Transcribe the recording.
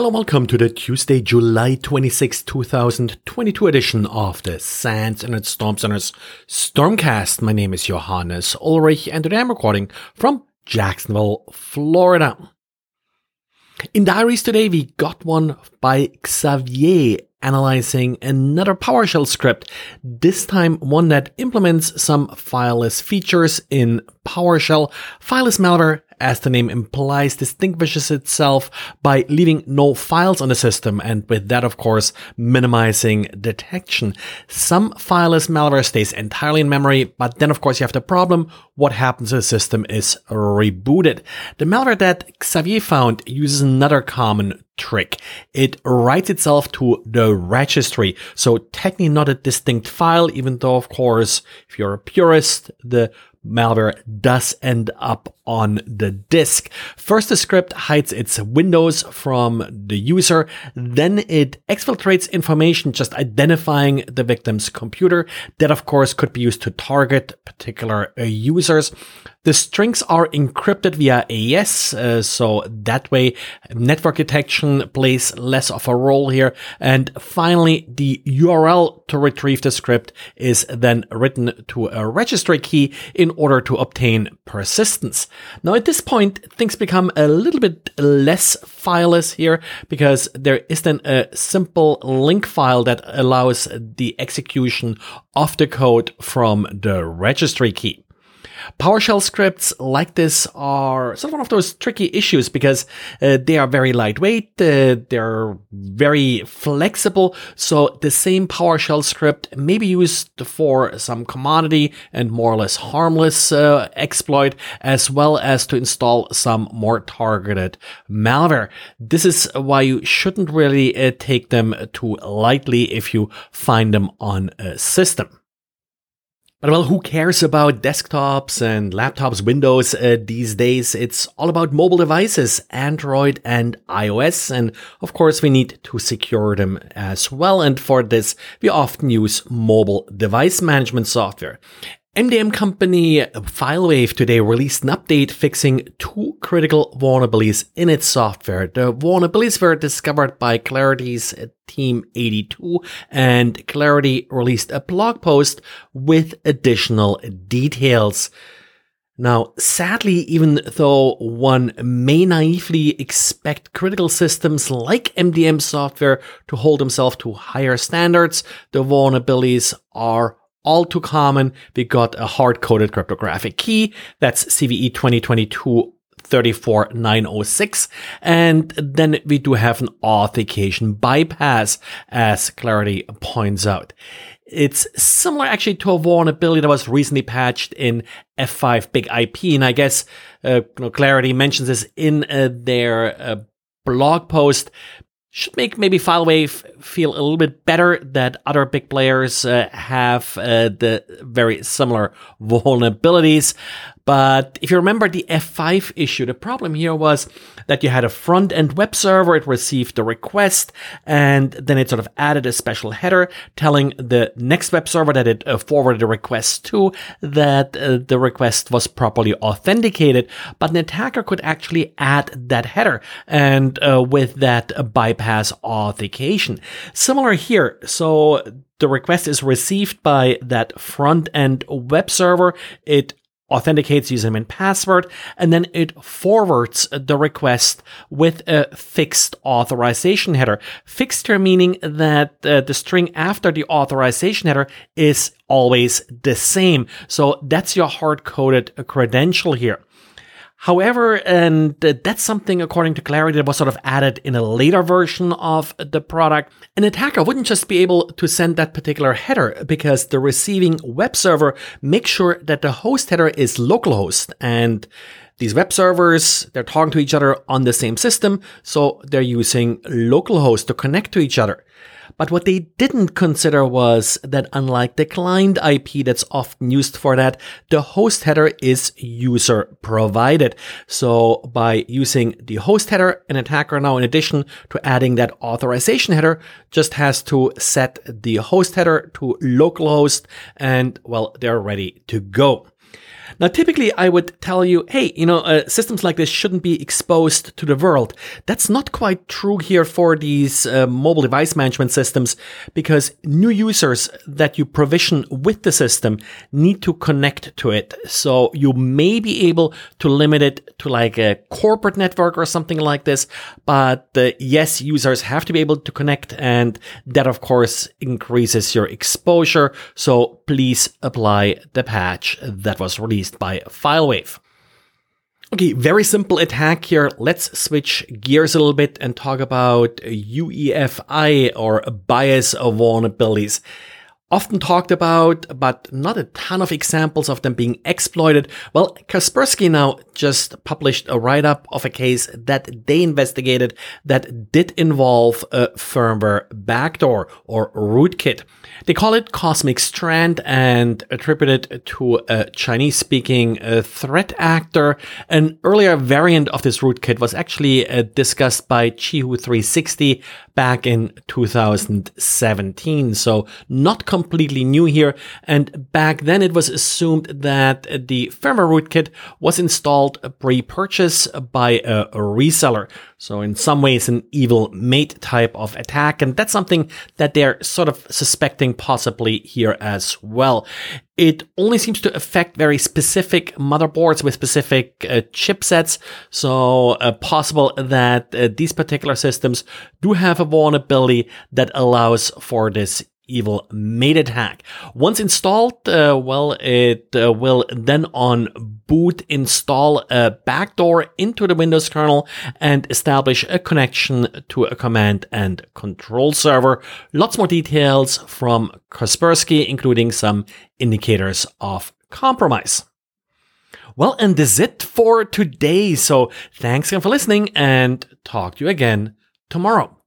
Hello, welcome to the Tuesday, July 26, 2022 edition of the SANS Internet Storm Center's Stormcast. My name is Johannes Ulrich and today I'm recording from Jacksonville, Florida. In diaries today, we got one by Xavier analyzing another PowerShell script, this time one that implements some fileless features in PowerShell. Fileless malware as the name implies, distinguishes itself by leaving no files on the system and with that, of course, minimizing detection. Some fileless malware stays entirely in memory, but then, of course, you have the problem. What happens if the system is rebooted? The malware that Xavier found uses another common trick. It writes itself to the registry. So technically not a distinct file, even though, of course, if you're a purist, the malware does end up on the disk. First, the script hides its windows from the user. Then it exfiltrates information just identifying the victim's computer. That, of course, could be used to target particular uh, users. The strings are encrypted via AES, uh, so that way network detection plays less of a role here. And finally, the URL to retrieve the script is then written to a registry key in order to obtain persistence. Now, at this point, things become a little bit less fileless here because there is then a simple link file that allows the execution of the code from the registry key. PowerShell scripts like this are sort of one of those tricky issues because uh, they are very lightweight, uh, they're very flexible. So the same PowerShell script may be used for some commodity and more or less harmless uh, exploit, as well as to install some more targeted malware. This is why you shouldn't really uh, take them too lightly if you find them on a system. But well, who cares about desktops and laptops, Windows uh, these days? It's all about mobile devices, Android and iOS. And of course, we need to secure them as well. And for this, we often use mobile device management software. MDM company FileWave today released an update fixing two critical vulnerabilities in its software. The vulnerabilities were discovered by Claroty's Team 82 and Claroty released a blog post with additional details. Now, sadly, even though one may naively expect critical systems like MDM software to hold themselves to higher standards, the vulnerabilities are all too common. We got a hard coded cryptographic key. That's CVE 2022 34906. And then we do have an authentication bypass, as Claroty points out. It's similar actually to a vulnerability that was recently patched in F5 Big IP. And I guess uh, Claroty mentions this in uh, their uh, blog post should make maybe FileWave feel a little bit better that other big players uh, have uh, the very similar vulnerabilities. But if you remember the F5 issue, the problem here was that you had a front end web server. It received the request and then it sort of added a special header telling the next web server that it uh, forwarded the request to that uh, the request was properly authenticated. But an attacker could actually add that header and uh, with that bypass authentication. Similar here. So the request is received by that front end web server. It authenticates username and password, and then it forwards the request with a fixed authorization header. Fixed here meaning that uh, the string after the authorization header is always the same. So that's your hard coded credential here. However, and that's something according to Claroty that was sort of added in a later version of the product. An attacker wouldn't just be able to send that particular header because the receiving web server makes sure that the host header is localhost and these web servers, they're talking to each other on the same system, so they're using localhost to connect to each other. But what they didn't consider was that unlike the client IP that's often used for that, the host header is user provided. So by using the host header, an attacker now, in addition to adding that authorization header, just has to set the host header to localhost and well, they're ready to go. Now, typically I would tell you, hey, you know, uh, systems like this shouldn't be exposed to the world. That's not quite true here for these uh, mobile device management systems because new users that you provision with the system need to connect to it. So you may be able to limit it to like a corporate network or something like this. But uh, yes, users have to be able to connect and that of course increases your exposure. So please apply the patch that was released released by FileWave. Okay, very simple attack here. Let's switch gears a little bit and talk about UEFI or BIOS vulnerabilities often talked about, but not a ton of examples of them being exploited. Well, Kaspersky now just published a write-up of a case that they investigated that did involve a firmware backdoor or rootkit. They call it CosmicStrand and attribute it to a Chinese-speaking uh, threat actor. An earlier variant of this rootkit was actually uh, discussed by Qihoo 360 back in 2017. So not completely new here. And back then it was assumed that the firmware rootkit was installed pre-purchase by a, reseller. So in some ways an evil maid type of attack. And that's something that they're sort of suspecting possibly here as well. It only seems to affect very specific motherboards with specific uh, chipsets. So uh, possible that uh, these particular systems do have a vulnerability that allows for this evil maid attack. Once installed, uh, well, it uh, will then on boot install a backdoor into the Windows kernel and establish a connection to a command and control server. Lots more details from Kaspersky, including some indicators of compromise. Well, and this is it for today. So thanks again for listening and talk to you again tomorrow.